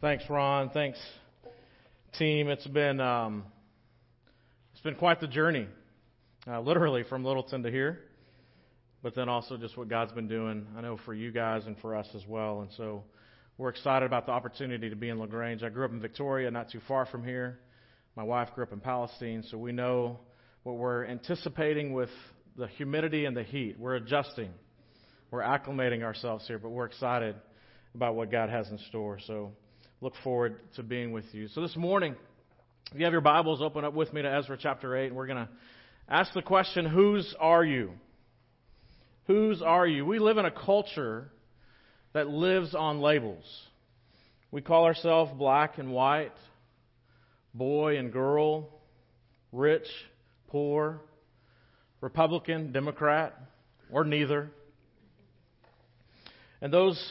Thanks, Ron. Thanks, team. It's been um, it's been quite the journey, uh, literally from Littleton to here, but then also just what God's been doing. I know for you guys and for us as well, and so we're excited about the opportunity to be in La Grange. I grew up in Victoria, not too far from here. My wife grew up in Palestine, so we know what we're anticipating with the humidity and the heat. We're adjusting, we're acclimating ourselves here, but we're excited about what God has in store. So look forward to being with you. So this morning, if you have your Bibles, open up with me to Ezra chapter 8, and we're going to ask the question Whose are you? Whose are you? We live in a culture that lives on labels. We call ourselves black and white, boy and girl, rich, poor, Republican, Democrat, or neither. And those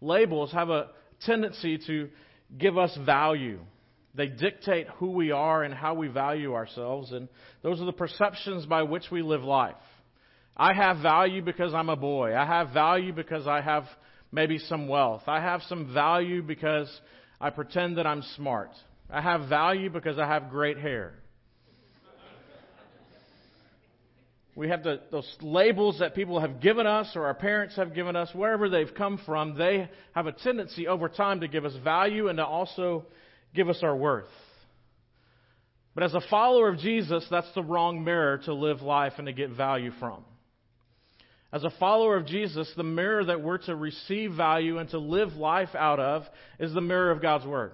labels have a tendency to give us value. They dictate who we are and how we value ourselves, and those are the perceptions by which we live life. I have value because I'm a boy. I have value because I have maybe some wealth. I have some value because I pretend that I'm smart. I have value because I have great hair. We have the, those labels that people have given us or our parents have given us, wherever they've come from, they have a tendency over time to give us value and to also give us our worth. But as a follower of Jesus, that's the wrong mirror to live life and to get value from. As a follower of Jesus, the mirror that we're to receive value and to live life out of is the mirror of God's Word.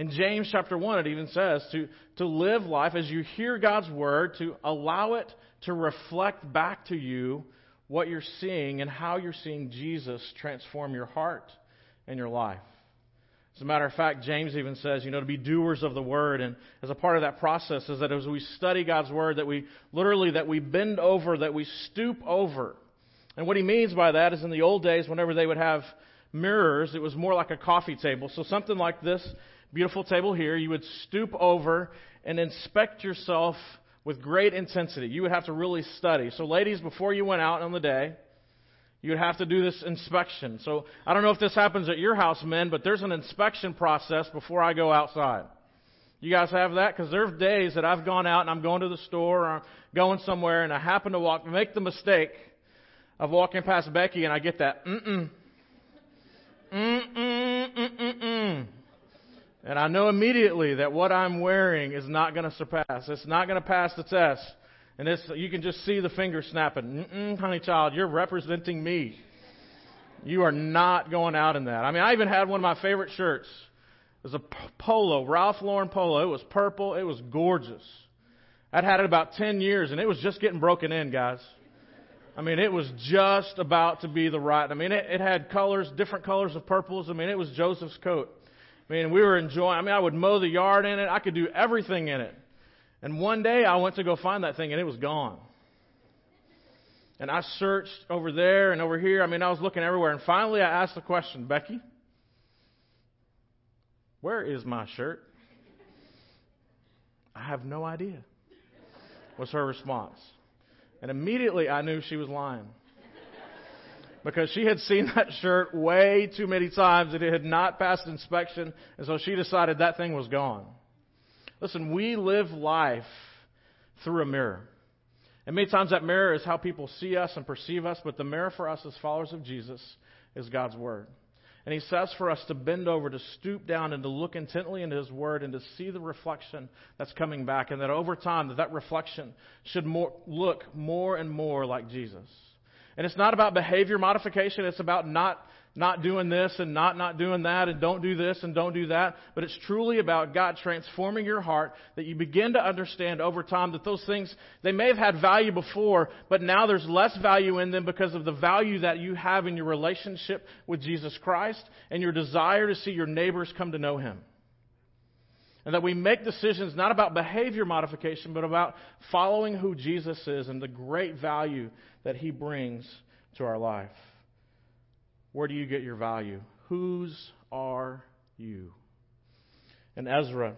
In James chapter 1, it even says to, to live life as you hear God's word, to allow it to reflect back to you what you're seeing and how you're seeing Jesus transform your heart and your life. As a matter of fact, James even says, you know, to be doers of the word. And as a part of that process is that as we study God's word, that we literally, that we bend over, that we stoop over. And what he means by that is in the old days, whenever they would have mirrors, it was more like a coffee table. So something like this beautiful table here, you would stoop over and inspect yourself with great intensity. You would have to really study. So, ladies, before you went out on the day, you would have to do this inspection. So, I don't know if this happens at your house, men, but there's an inspection process before I go outside. You guys have that? Because there's days that I've gone out and I'm going to the store or I'm going somewhere and I happen to walk, make the mistake of walking past Becky and I get that, mm-mm, mm-mm, mm-mm, and I know immediately that what I'm wearing is not going to surpass. It's not going to pass the test. And it's, you can just see the finger snapping. Mm-mm, honey child, you're representing me. You are not going out in that. I mean, I even had one of my favorite shirts. It was a polo, Ralph Lauren polo. It was purple. It was gorgeous. I'd had it about 10 years and it was just getting broken in, guys. I mean, it was just about to be the right. I mean, it, it had colors, different colors of purples. I mean, it was Joseph's coat. I mean, we were enjoying, I mean, I would mow the yard in it. I could do everything in it. And one day I went to go find that thing and it was gone. And I searched over there and over here. I mean, I was looking everywhere. And finally I asked the question, Becky, where is my shirt? I have no idea, was her response. And immediately I knew she was lying because she had seen that shirt way too many times and it had not passed inspection, and so she decided that thing was gone. Listen, we live life through a mirror. And many times that mirror is how people see us and perceive us, but the mirror for us as followers of Jesus is God's Word. And He says for us to bend over, to stoop down, and to look intently into His Word and to see the reflection that's coming back, and that over time that, that reflection should more, look more and more like Jesus. And it's not about behavior modification. It's about not, not doing this and not, not doing that and don't do this and don't do that. But it's truly about God transforming your heart that you begin to understand over time that those things, they may have had value before, but now there's less value in them because of the value that you have in your relationship with Jesus Christ and your desire to see your neighbors come to know Him. And that we make decisions not about behavior modification, but about following who Jesus is and the great value that he brings to our life. Where do you get your value? Whose are you? And Ezra,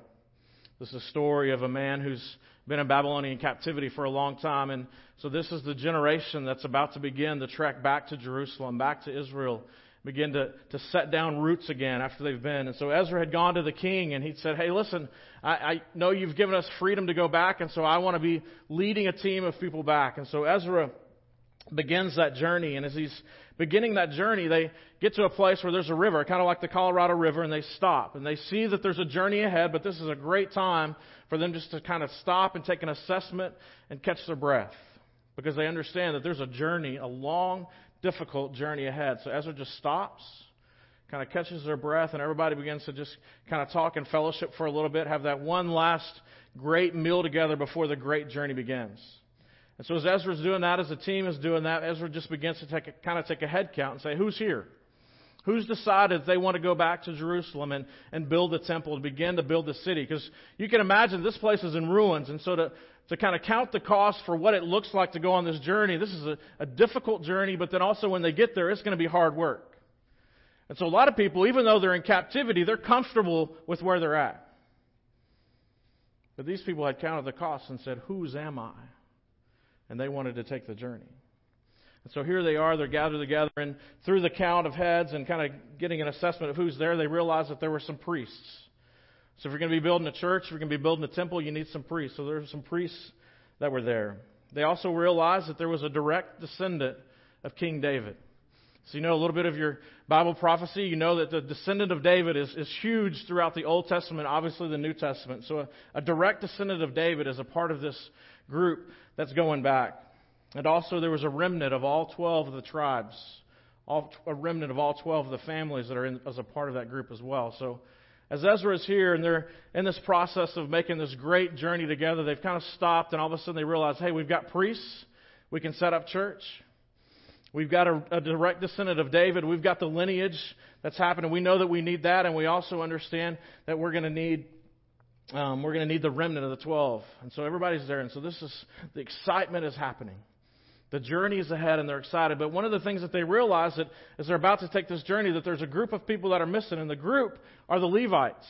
this is a story of a man who's been in Babylonian captivity for a long time. And so this is the generation that's about to begin the trek back to Jerusalem, back to Israel. Begin to, to set down roots again after they've been. And so Ezra had gone to the king and he said, Hey, listen, I, I know you've given us freedom to go back, and so I want to be leading a team of people back. And so Ezra begins that journey, and as he's beginning that journey, they get to a place where there's a river, kind of like the Colorado River, and they stop. And they see that there's a journey ahead, but this is a great time for them just to kind of stop and take an assessment and catch their breath. Because they understand that there's a journey, a long, difficult journey ahead. So Ezra just stops, kind of catches their breath, and everybody begins to just kind of talk and fellowship for a little bit, have that one last great meal together before the great journey begins. And so as Ezra's doing that, as the team is doing that, Ezra just begins to take a, kind of take a head count and say, who's here? Who's decided they want to go back to Jerusalem and, and build the temple and begin to build the city? Because you can imagine this place is in ruins. And so to, to kind of count the cost for what it looks like to go on this journey, this is a, a difficult journey, but then also when they get there, it's going to be hard work. And so a lot of people, even though they're in captivity, they're comfortable with where they're at. But these people had counted the cost and said, Whose am I? And they wanted to take the journey. And so here they are, they're gathered together, and through the count of heads and kind of getting an assessment of who's there, they realized that there were some priests. So if you're going to be building a church, if you're going to be building a temple, you need some priests. So there were some priests that were there. They also realized that there was a direct descendant of King David. So you know a little bit of your Bible prophecy. You know that the descendant of David is, is huge throughout the Old Testament, obviously the New Testament. So a, a direct descendant of David is a part of this group that's going back. And also there was a remnant of all 12 of the tribes, all, a remnant of all 12 of the families that are in, as a part of that group as well. So as Ezra is here and they're in this process of making this great journey together, they've kind of stopped and all of a sudden they realize, hey, we've got priests. We can set up church. We've got a, a direct descendant of David. We've got the lineage that's happening. We know that we need that, and we also understand that we're going to need um, we're going to need the remnant of the twelve. And so everybody's there, and so this is the excitement is happening. The journey is ahead and they're excited. But one of the things that they realize that as they're about to take this journey, that there's a group of people that are missing, and the group are the Levites.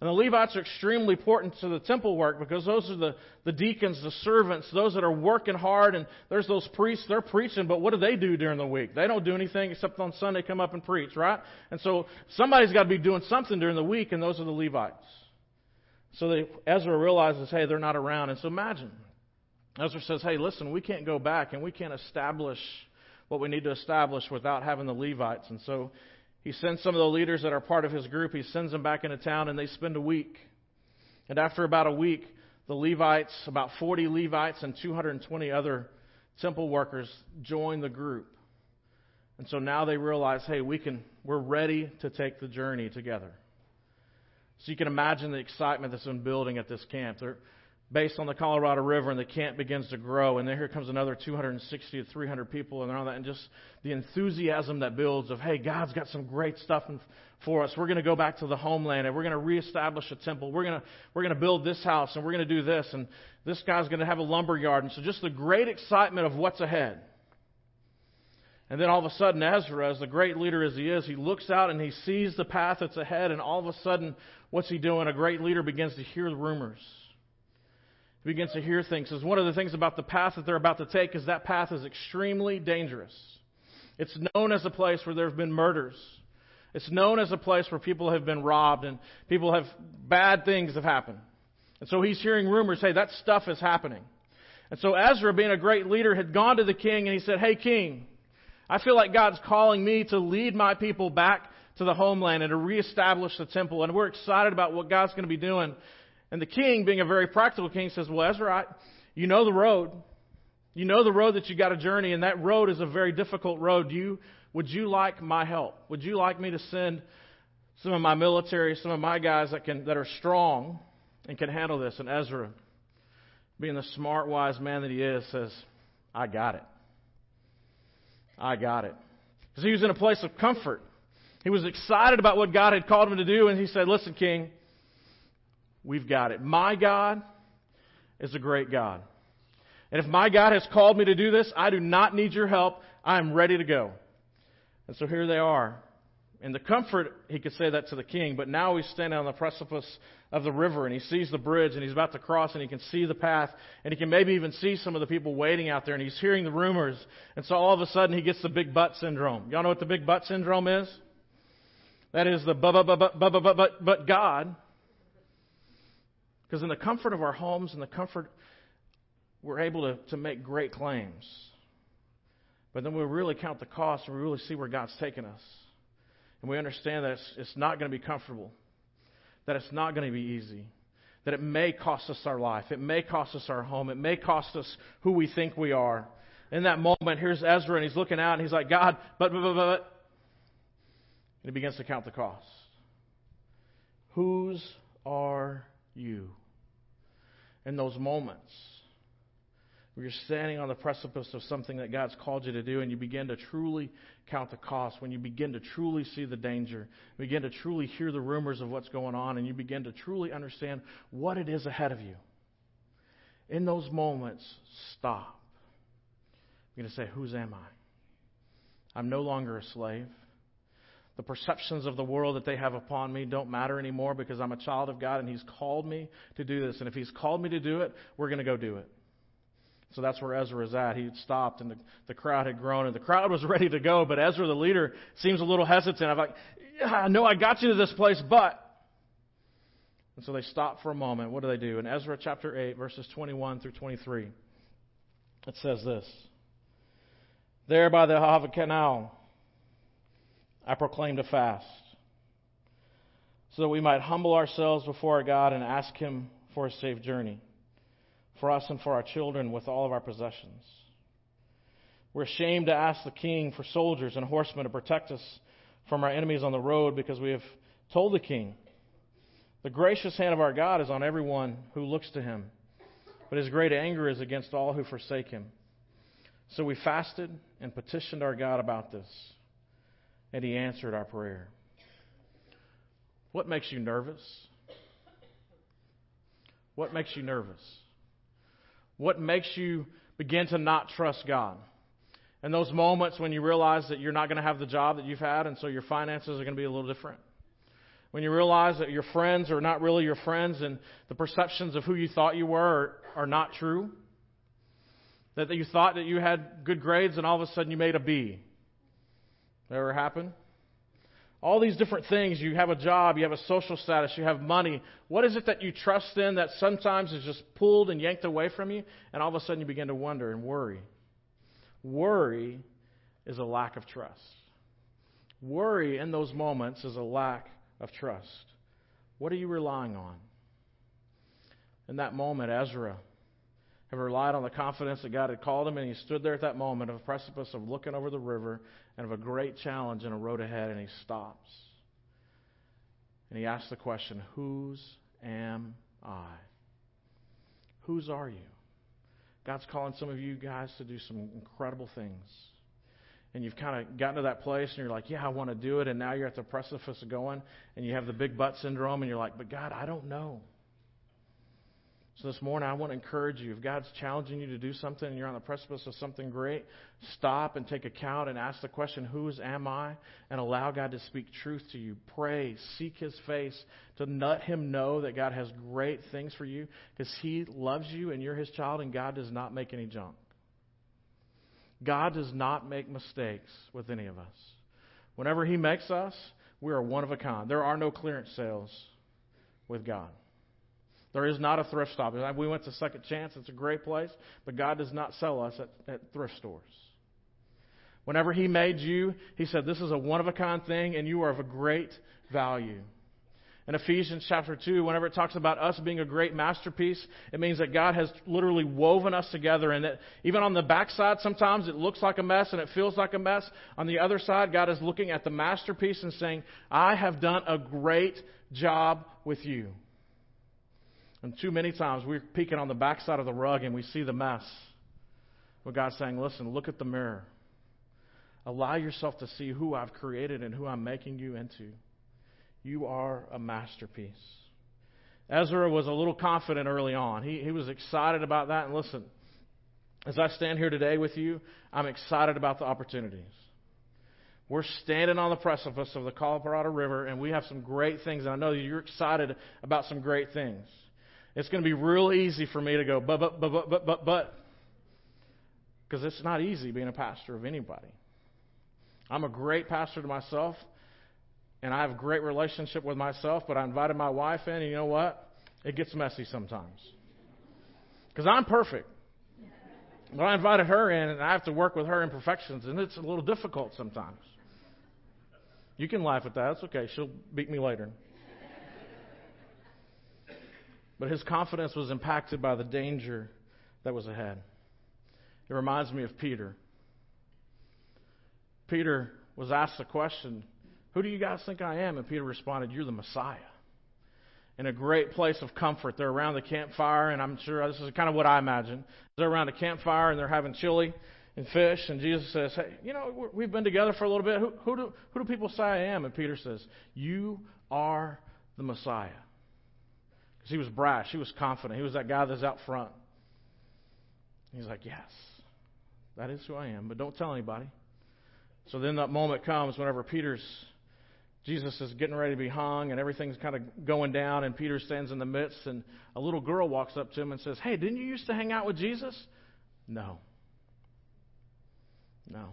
And the Levites are extremely important to the temple work because those are the, the deacons, the servants, those that are working hard, and there's those priests, they're preaching, but what do they do during the week? They don't do anything except on Sunday come up and preach, right? And so somebody's got to be doing something during the week, and those are the Levites. So they, Ezra realizes, hey, they're not around. And so imagine, Ezra says, hey, listen, we can't go back and we can't establish what we need to establish without having the Levites. And so he sends some of the leaders that are part of his group, he sends them back into town and they spend a week. And after about a week, the Levites, about 40 Levites and 220 other temple workers join the group. And so now they realize, hey, we can, we're ready to take the journey together. So you can imagine the excitement that's been building at this camp. They're, based on the Colorado River, and the camp begins to grow. And then here comes another 260 to 300 people, and they're that, and just the enthusiasm that builds of, hey, God's got some great stuff for us. We're going to go back to the homeland, and we're going to reestablish a temple. We're going to we're going to build this house, and we're going to do this, and this guy's going to have a lumber yard. And so just the great excitement of what's ahead. And then all of a sudden, Ezra, as the great leader as he is, he looks out and he sees the path that's ahead, and all of a sudden, what's he doing? A great leader begins to hear the rumors begins to hear things. Because one of the things about the path that they're about to take is that path is extremely dangerous. It's known as a place where there have been murders. It's known as a place where people have been robbed and people have bad things have happened. And so he's hearing rumors, hey, that stuff is happening. And so Ezra, being a great leader, had gone to the king and he said, Hey, king, I feel like God's calling me to lead my people back to the homeland and to reestablish the temple. And we're excited about what God's going to be doing. And the king, being a very practical king, says, Well, Ezra, you know the road. You know the road that you got to journey, and that road is a very difficult road. You, would you like my help? Would you like me to send some of my military, some of my guys that, can, that are strong and can handle this? And Ezra, being the smart, wise man that he is, says, I got it. I got it. Because he was in a place of comfort. He was excited about what God had called him to do, and he said, Listen, King, we've got it. My God is a great God. And if my God has called me to do this, I do not need your help. I am ready to go. And so here they are. In the comfort, he could say that to the king, but now he's standing on the precipice of the river and he sees the bridge and he's about to cross and he can see the path and he can maybe even see some of the people waiting out there and he's hearing the rumors. And so all of a sudden he gets the big butt syndrome. Y'all know what the big butt syndrome is? That is the but, but, but, but, but, but, but God. Because in the comfort of our homes and the comfort, we're able to, to make great claims. But then we really count the cost and we really see where God's taken us. And we understand that it's, it's not going to be comfortable, that it's not going to be easy, that it may cost us our life, it may cost us our home, it may cost us who we think we are. In that moment, here's Ezra, and he's looking out, and he's like, God, but, but, but, but. And he begins to count the cost. Whose are you? In those moments, where you're standing on the precipice of something that God's called you to do, and you begin to truly count the cost, when you begin to truly see the danger, begin to truly hear the rumors of what's going on, and you begin to truly understand what it is ahead of you. In those moments, stop. You're going to say, Whose am I? I'm no longer a slave. The perceptions of the world that they have upon me don't matter anymore because I'm a child of God and He's called me to do this. And if He's called me to do it, we're going to go do it. So that's where Ezra is at. He had stopped and the, the crowd had grown and the crowd was ready to go, but Ezra, the leader, seems a little hesitant. I'm like, yeah, I know I got you to this place, but. And so they stop for a moment. What do they do? In Ezra chapter 8, verses 21 through 23, it says this There by the Ahava Canal, I proclaimed a fast, so that we might humble ourselves before our God and ask Him for a safe journey for us and for our children with all of our possessions. We're ashamed to ask the king for soldiers and horsemen to protect us from our enemies on the road because we have told the king, The gracious hand of our God is on everyone who looks to him, but his great anger is against all who forsake him. So we fasted and petitioned our God about this, and he answered our prayer. What makes you nervous? What makes you nervous? What makes you begin to not trust God? And those moments when you realize that you're not going to have the job that you've had, and so your finances are going to be a little different. When you realize that your friends are not really your friends, and the perceptions of who you thought you were are, are not true. That you thought that you had good grades, and all of a sudden you made a B. Ever happen? all these different things. You have a job, you have a social status, you have money. What is it that you trust in that sometimes is just pulled and yanked away from you, and all of a sudden you begin to wonder and worry? Worry is a lack of trust. Worry in those moments is a lack of trust. What are you relying on? In that moment, Ezra have relied on the confidence that God had called him, and he stood there at that moment of a precipice of looking over the river and of a great challenge and a road ahead, and he stops. And he asks the question, Whose am I? Whose are you? God's calling some of you guys to do some incredible things. And you've kind of gotten to that place and you're like, yeah, I want to do it. And now you're at the precipice of going and you have the big butt syndrome and you're like, but God, I don't know. So this morning, I want to encourage you. If God's challenging you to do something and you're on the precipice of something great, stop and take account and ask the question, Whose am I? And allow God to speak truth to you. Pray, seek His face to let Him know that God has great things for you because He loves you and you're His child and God does not make any junk. God does not make mistakes with any of us. Whenever He makes us, we are one of a kind. There are no clearance sales with God. There is not a thrift stop. We went to Second Chance. It's a great place, but God does not sell us at, at thrift stores. Whenever He made you, He said, This is a one of a kind thing, and you are of a great value. In Ephesians chapter 2, whenever it talks about us being a great masterpiece, it means that God has literally woven us together, and that even on the backside, sometimes it looks like a mess and it feels like a mess. On the other side, God is looking at the masterpiece and saying, I have done a great job with you. And too many times we're peeking on the backside of the rug and we see the mess. But God's saying, listen, look at the mirror. Allow yourself to see who I've created and who I'm making you into. You are a masterpiece. Ezra was a little confident early on. He, he was excited about that. And listen, as I stand here today with you, I'm excited about the opportunities. We're standing on the precipice of the Colorado River, and we have some great things, and I know you're excited about some great things. It's going to be real easy for me to go, but, but, but, but, but, but, but, because it's not easy being a pastor of anybody. I'm a great pastor to myself, and I have a great relationship with myself, but I invited my wife in, and you know what? It gets messy sometimes. Because I'm perfect. But I invited her in, and I have to work with her imperfections, and it's a little difficult sometimes. You can laugh at that. It's okay. She'll beat me later. But his confidence was impacted by the danger that was ahead. It reminds me of Peter. Peter was asked the question, Who do you guys think I am? And Peter responded, You're the Messiah. In a great place of comfort. They're around the campfire, and I'm sure this is kind of what I imagine. They're around the campfire and they're having chili and fish, and Jesus says, Hey, you know, we've been together for a little bit. Who, who, do, who do people say I am? And Peter says, You are the Messiah. Because he was brash, he was confident, he was that guy that's out front. He's like, Yes, that is who I am, but don't tell anybody. So then that moment comes whenever Peter's, Jesus is getting ready to be hung and everything's kind of going down, and Peter stands in the midst, and a little girl walks up to him and says, Hey, didn't you used to hang out with Jesus? No. No.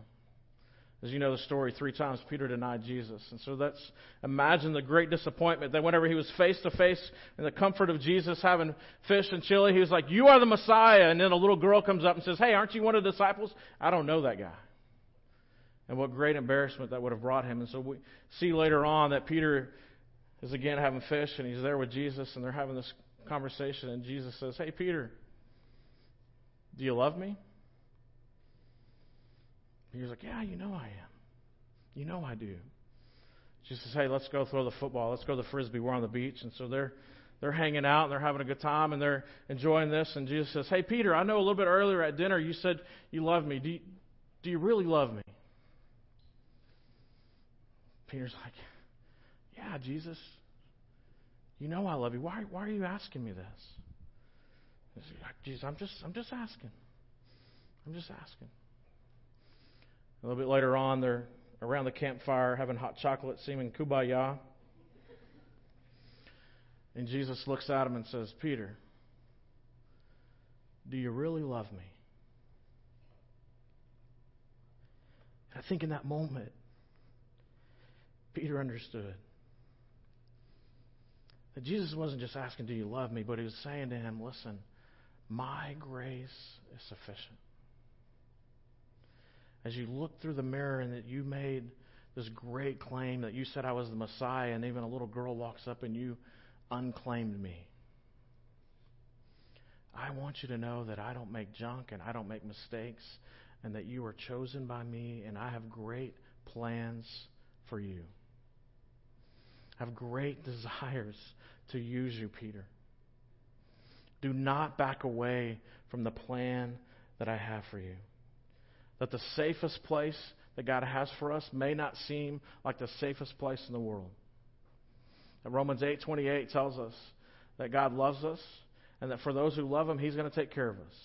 As you know the story, three times Peter denied Jesus. And so that's imagine the great disappointment that whenever he was face to face in the comfort of Jesus having fish and chili, he was like, You are the Messiah. And then a little girl comes up and says, Hey, aren't you one of the disciples? I don't know that guy. And what great embarrassment that would have brought him. And so we see later on that Peter is again having fish and he's there with Jesus and they're having this conversation. And Jesus says, Hey, Peter, do you love me? Peter's like, Yeah, you know I am. You know I do. She says, Hey, let's go throw the football. Let's go to the frisbee. We're on the beach. And so they're they're hanging out and they're having a good time and they're enjoying this. And Jesus says, Hey, Peter, I know a little bit earlier at dinner you said you love me. Do you, do you really love me? Peter's like, Yeah, Jesus. You know I love you. Why, why are you asking me this? Jesus, I'm just, I'm just asking. I'm just asking. A little bit later on, they're around the campfire having hot chocolate, singing kumbaya. And Jesus looks at him and says, Peter, do you really love me? And I think in that moment, Peter understood that Jesus wasn't just asking, Do you love me? but he was saying to him, Listen, my grace is sufficient as you look through the mirror and that you made this great claim that you said I was the Messiah, and even a little girl walks up and you unclaimed me. I want you to know that I don't make junk and I don't make mistakes, and that you are chosen by me, and I have great plans for you. I have great desires to use you, Peter. Do not back away from the plan that I have for you that the safest place that God has for us may not seem like the safest place in the world. And Romans 8:28 tells us that God loves us and that for those who love him he's going to take care of us.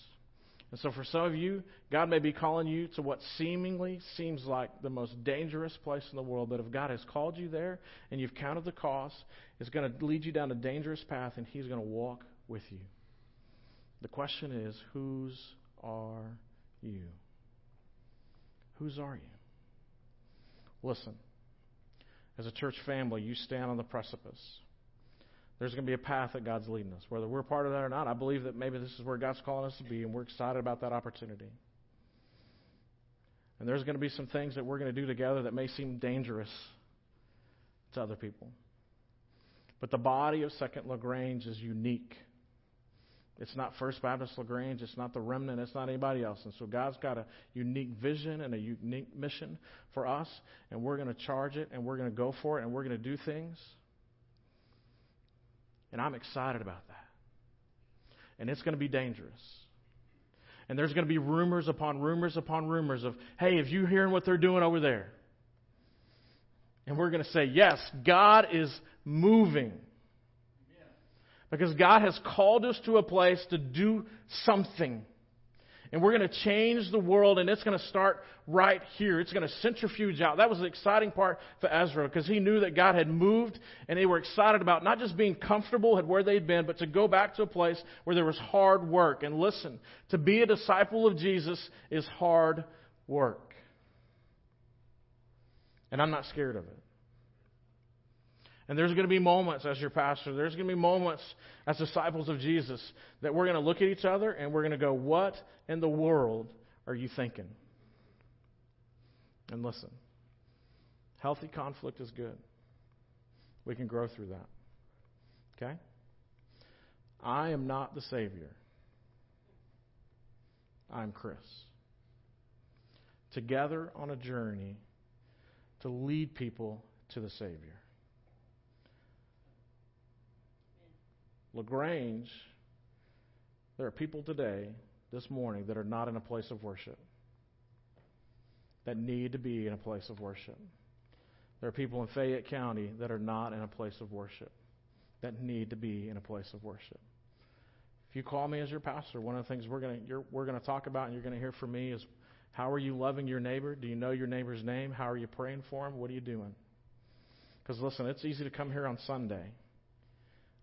And so for some of you, God may be calling you to what seemingly seems like the most dangerous place in the world, but if God has called you there and you've counted the cost, it's going to lead you down a dangerous path and he's going to walk with you. The question is, whose are you? Whose are you? Listen, as a church family, you stand on the precipice. There's going to be a path that God's leading us. Whether we're part of that or not, I believe that maybe this is where God's calling us to be, and we're excited about that opportunity. And there's going to be some things that we're going to do together that may seem dangerous to other people. But the body of Second La Grange is unique. It's not First Baptist La Grange. It's not the remnant. It's not anybody else. And so God's got a unique vision and a unique mission for us, and we're going to charge it, and we're going to go for it, and we're going to do things. And I'm excited about that. And it's going to be dangerous. And there's going to be rumors upon rumors upon rumors of, hey, have you hearing what they're doing over there? And we're going to say, yes, God is moving. Because God has called us to a place to do something. And we're going to change the world, and it's going to start right here. It's going to centrifuge out. That was the exciting part for Ezra because he knew that God had moved, and they were excited about not just being comfortable at where they'd been, but to go back to a place where there was hard work. And listen, to be a disciple of Jesus is hard work. And I'm not scared of it. And there's going to be moments as your pastor, there's going to be moments as disciples of Jesus that we're going to look at each other and we're going to go, What in the world are you thinking? And listen, healthy conflict is good. We can grow through that. Okay? I am not the Savior. I'm Chris. Together on a journey to lead people to the Savior. La Grange, there are people today, this morning, that are not in a place of worship, that need to be in a place of worship. There are people in Fayette County that are not in a place of worship, that need to be in a place of worship. If you call me as your pastor, one of the things we're going we're going to talk about and you're going to hear from me is how are you loving your neighbor? Do you know your neighbor's name? How are you praying for him? What are you doing? Because listen, it's easy to come here on Sunday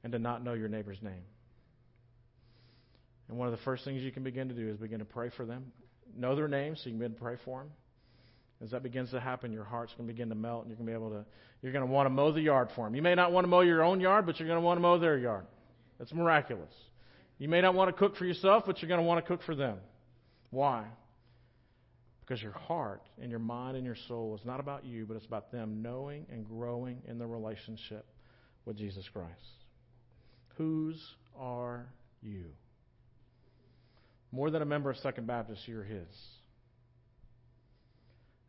and to not know your neighbor's name. And one of the first things you can begin to do is begin to pray for them. Know their names so you can begin to pray for them. As that begins to happen, your heart's going to begin to melt, and you're going to be able to. You're going to want to mow the yard for them. You may not want to mow your own yard, but you're going to want to mow their yard. That's miraculous. You may not want to cook for yourself, but you're going to want to cook for them. Why? Because your heart and your mind and your soul is not about you, but it's about them knowing and growing in the relationship with Jesus Christ. Whose are you? More than a member of Second Baptist, you're His.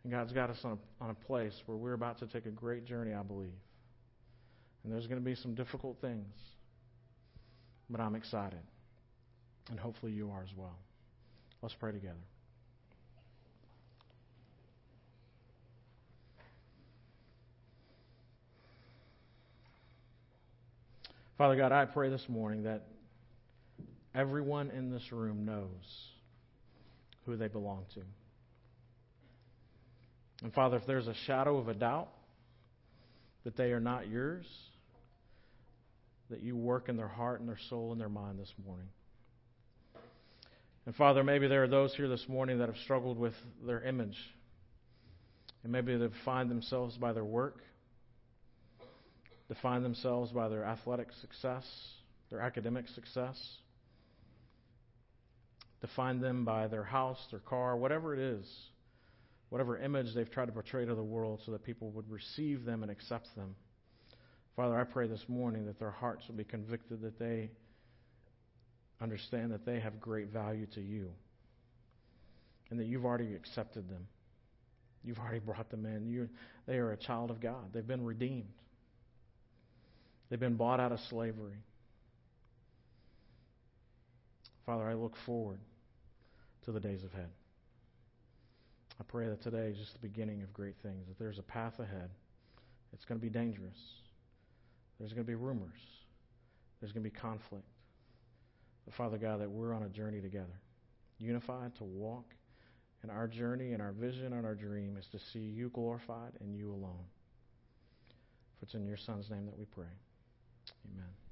And God's got us on a, on a place where we're about to take a great journey, I believe. And there's going to be some difficult things. But I'm excited. And hopefully you are as well. Let's pray together. Father God, I pray this morning that everyone in this room knows who they belong to. And Father, if there's a shadow of a doubt that they are not yours, that you work in their heart and their soul and their mind this morning. And Father, maybe there are those here this morning that have struggled with their image. And maybe they find themselves by their work define themselves by their athletic success, their academic success, define them by their house, their car, whatever it is, whatever image they've tried to portray to the world so that people would receive them and accept them. Father, I pray this morning that their hearts will be convicted that they understand that they have great value to you and that you've already accepted them. You've already brought them in. You, they are a child of God. They've been redeemed. They've been bought out of slavery. Father, I look forward to the days ahead. I pray that today is just the beginning of great things, that there's a path ahead. It's going to be dangerous. There's going to be rumors. There's going to be conflict. But Father God, that we're on a journey together, unified to walk. And our journey and our vision and our dream is to see you glorified and you alone. For it's in your Son's name that we pray. Amen.